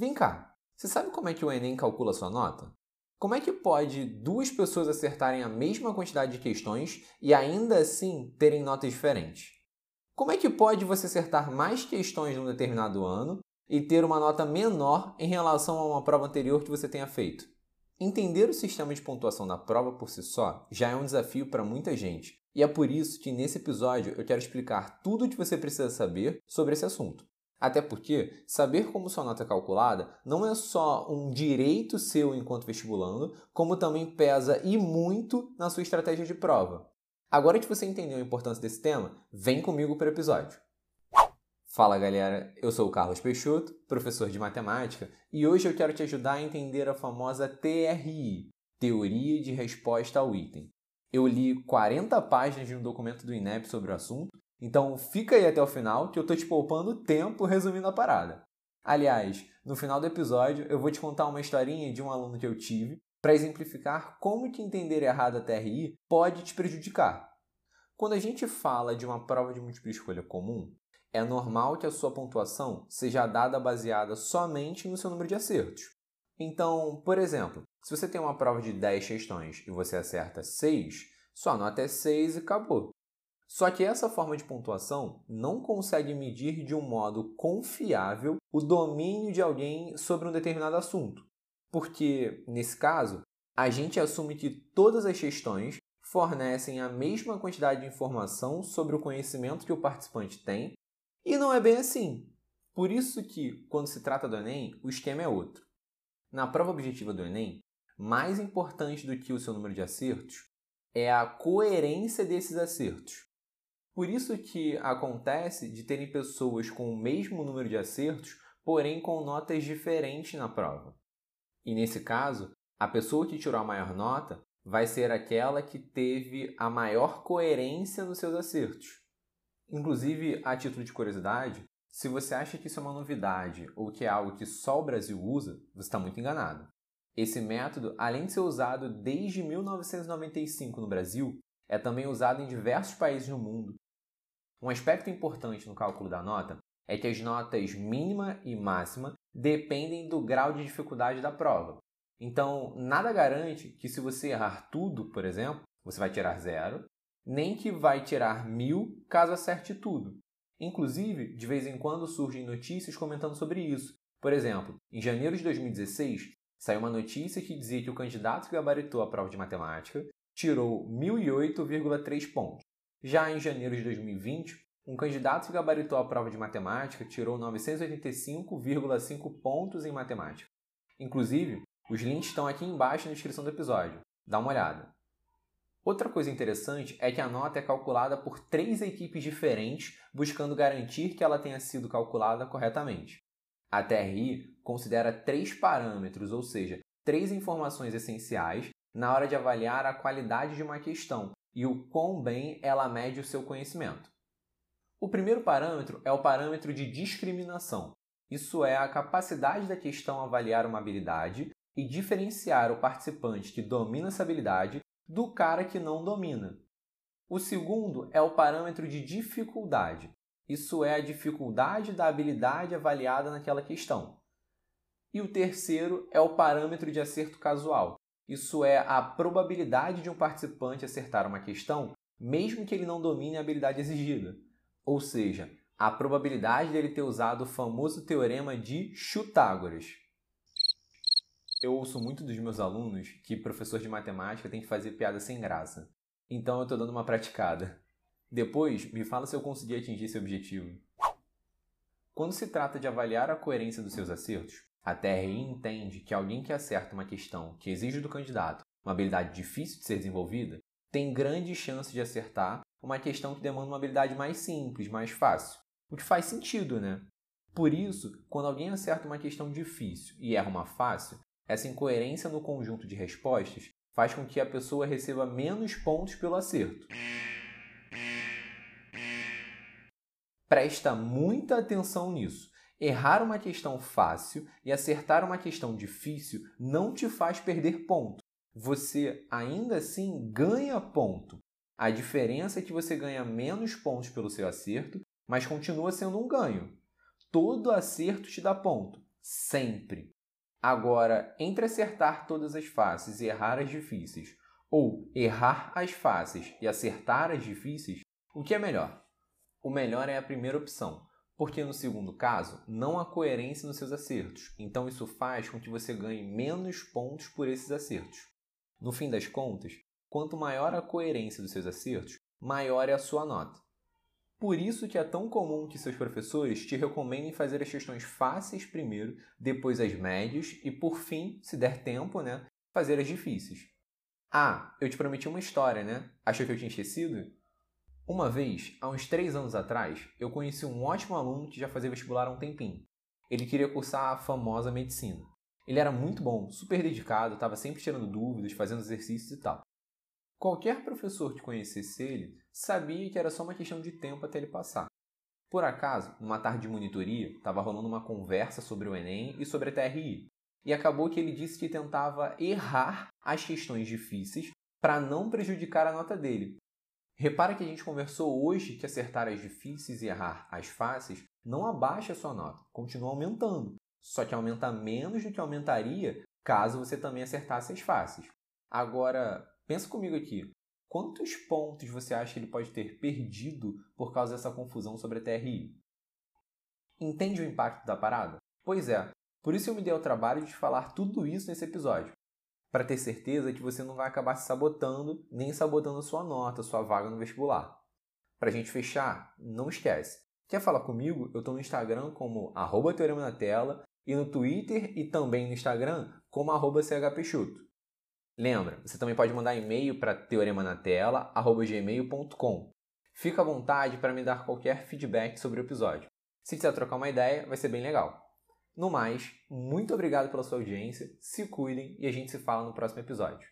Vem cá, você sabe como é que o Enem calcula sua nota? Como é que pode duas pessoas acertarem a mesma quantidade de questões e ainda assim terem notas diferentes? Como é que pode você acertar mais questões num determinado ano e ter uma nota menor em relação a uma prova anterior que você tenha feito? Entender o sistema de pontuação da prova por si só já é um desafio para muita gente, e é por isso que nesse episódio eu quero explicar tudo o que você precisa saber sobre esse assunto. Até porque saber como sua nota é calculada não é só um direito seu enquanto vestibulando, como também pesa e muito na sua estratégia de prova. Agora que você entendeu a importância desse tema, vem comigo para o episódio. Fala galera, eu sou o Carlos Peixoto, professor de matemática, e hoje eu quero te ajudar a entender a famosa TRI, Teoria de Resposta ao Item. Eu li 40 páginas de um documento do INEP sobre o assunto, então fica aí até o final que eu tô te poupando tempo resumindo a parada. Aliás, no final do episódio eu vou te contar uma historinha de um aluno que eu tive para exemplificar como que entender errado a TRI pode te prejudicar. Quando a gente fala de uma prova de múltipla escolha comum, é normal que a sua pontuação seja dada baseada somente no seu número de acertos. Então, por exemplo, se você tem uma prova de 10 questões e você acerta 6, sua nota é 6 e acabou. Só que essa forma de pontuação não consegue medir de um modo confiável o domínio de alguém sobre um determinado assunto. Porque, nesse caso, a gente assume que todas as questões fornecem a mesma quantidade de informação sobre o conhecimento que o participante tem e não é bem assim. Por isso que, quando se trata do Enem, o esquema é outro. Na prova objetiva do Enem, mais importante do que o seu número de acertos é a coerência desses acertos. Por isso que acontece de terem pessoas com o mesmo número de acertos, porém com notas diferentes na prova. E nesse caso, a pessoa que tirou a maior nota vai ser aquela que teve a maior coerência nos seus acertos. Inclusive, a título de curiosidade, se você acha que isso é uma novidade ou que é algo que só o Brasil usa, você está muito enganado. Esse método, além de ser usado desde 1995 no Brasil, é também usado em diversos países no mundo. Um aspecto importante no cálculo da nota é que as notas mínima e máxima dependem do grau de dificuldade da prova. Então, nada garante que se você errar tudo, por exemplo, você vai tirar zero, nem que vai tirar mil caso acerte tudo. Inclusive, de vez em quando surgem notícias comentando sobre isso. Por exemplo, em janeiro de 2016, saiu uma notícia que dizia que o candidato que gabaritou a prova de matemática tirou 1008,3 pontos. Já em janeiro de 2020, um candidato que gabaritou a prova de matemática tirou 985,5 pontos em matemática. Inclusive, os links estão aqui embaixo na descrição do episódio. Dá uma olhada. Outra coisa interessante é que a nota é calculada por três equipes diferentes, buscando garantir que ela tenha sido calculada corretamente. A TRI considera três parâmetros, ou seja, três informações essenciais, na hora de avaliar a qualidade de uma questão e o quão bem ela mede o seu conhecimento. O primeiro parâmetro é o parâmetro de discriminação. Isso é a capacidade da questão avaliar uma habilidade e diferenciar o participante que domina essa habilidade do cara que não domina. O segundo é o parâmetro de dificuldade. Isso é a dificuldade da habilidade avaliada naquela questão. E o terceiro é o parâmetro de acerto casual. Isso é a probabilidade de um participante acertar uma questão, mesmo que ele não domine a habilidade exigida. Ou seja, a probabilidade dele ter usado o famoso teorema de Chutágoras. Eu ouço muito dos meus alunos que professor de matemática tem que fazer piada sem graça. Então eu estou dando uma praticada. Depois, me fala se eu consegui atingir esse objetivo. Quando se trata de avaliar a coerência dos seus acertos, a TRI entende que alguém que acerta uma questão que exige do candidato uma habilidade difícil de ser desenvolvida tem grande chance de acertar uma questão que demanda uma habilidade mais simples, mais fácil. O que faz sentido, né? Por isso, quando alguém acerta uma questão difícil e erra uma fácil, essa incoerência no conjunto de respostas faz com que a pessoa receba menos pontos pelo acerto. Presta muita atenção nisso. Errar uma questão fácil e acertar uma questão difícil não te faz perder ponto. Você ainda assim ganha ponto. A diferença é que você ganha menos pontos pelo seu acerto, mas continua sendo um ganho. Todo acerto te dá ponto. Sempre. Agora, entre acertar todas as faces e errar as difíceis, ou errar as fáceis e acertar as difíceis, o que é melhor? O melhor é a primeira opção, porque no segundo caso não há coerência nos seus acertos, então isso faz com que você ganhe menos pontos por esses acertos. No fim das contas, quanto maior a coerência dos seus acertos, maior é a sua nota. Por isso que é tão comum que seus professores te recomendem fazer as questões fáceis primeiro, depois as médias e, por fim, se der tempo, né, fazer as difíceis. Ah, eu te prometi uma história, né? Achou que eu tinha esquecido? Uma vez, há uns três anos atrás, eu conheci um ótimo aluno que já fazia vestibular há um tempinho. Ele queria cursar a famosa medicina. Ele era muito bom, super dedicado, estava sempre tirando dúvidas, fazendo exercícios e tal. Qualquer professor que conhecesse ele sabia que era só uma questão de tempo até ele passar. Por acaso, numa tarde de monitoria, estava rolando uma conversa sobre o Enem e sobre a TRI. E acabou que ele disse que tentava errar as questões difíceis para não prejudicar a nota dele. Repara que a gente conversou hoje que acertar as difíceis e errar as fáceis não abaixa a sua nota, continua aumentando. Só que aumenta menos do que aumentaria caso você também acertasse as fáceis. Agora, Pensa comigo aqui. Quantos pontos você acha que ele pode ter perdido por causa dessa confusão sobre a TRI? Entende o impacto da parada? Pois é, por isso eu me dei ao trabalho de falar tudo isso nesse episódio. Para ter certeza que você não vai acabar se sabotando, nem sabotando sua nota, sua vaga no vestibular. Para a gente fechar, não esquece. Quer falar comigo? Eu estou no Instagram como arroba Teorema na Tela e no Twitter e também no Instagram como arroba. Lembra, você também pode mandar e-mail para teoremanatela.gmail.com. Fica à vontade para me dar qualquer feedback sobre o episódio. Se quiser trocar uma ideia, vai ser bem legal. No mais, muito obrigado pela sua audiência, se cuidem e a gente se fala no próximo episódio.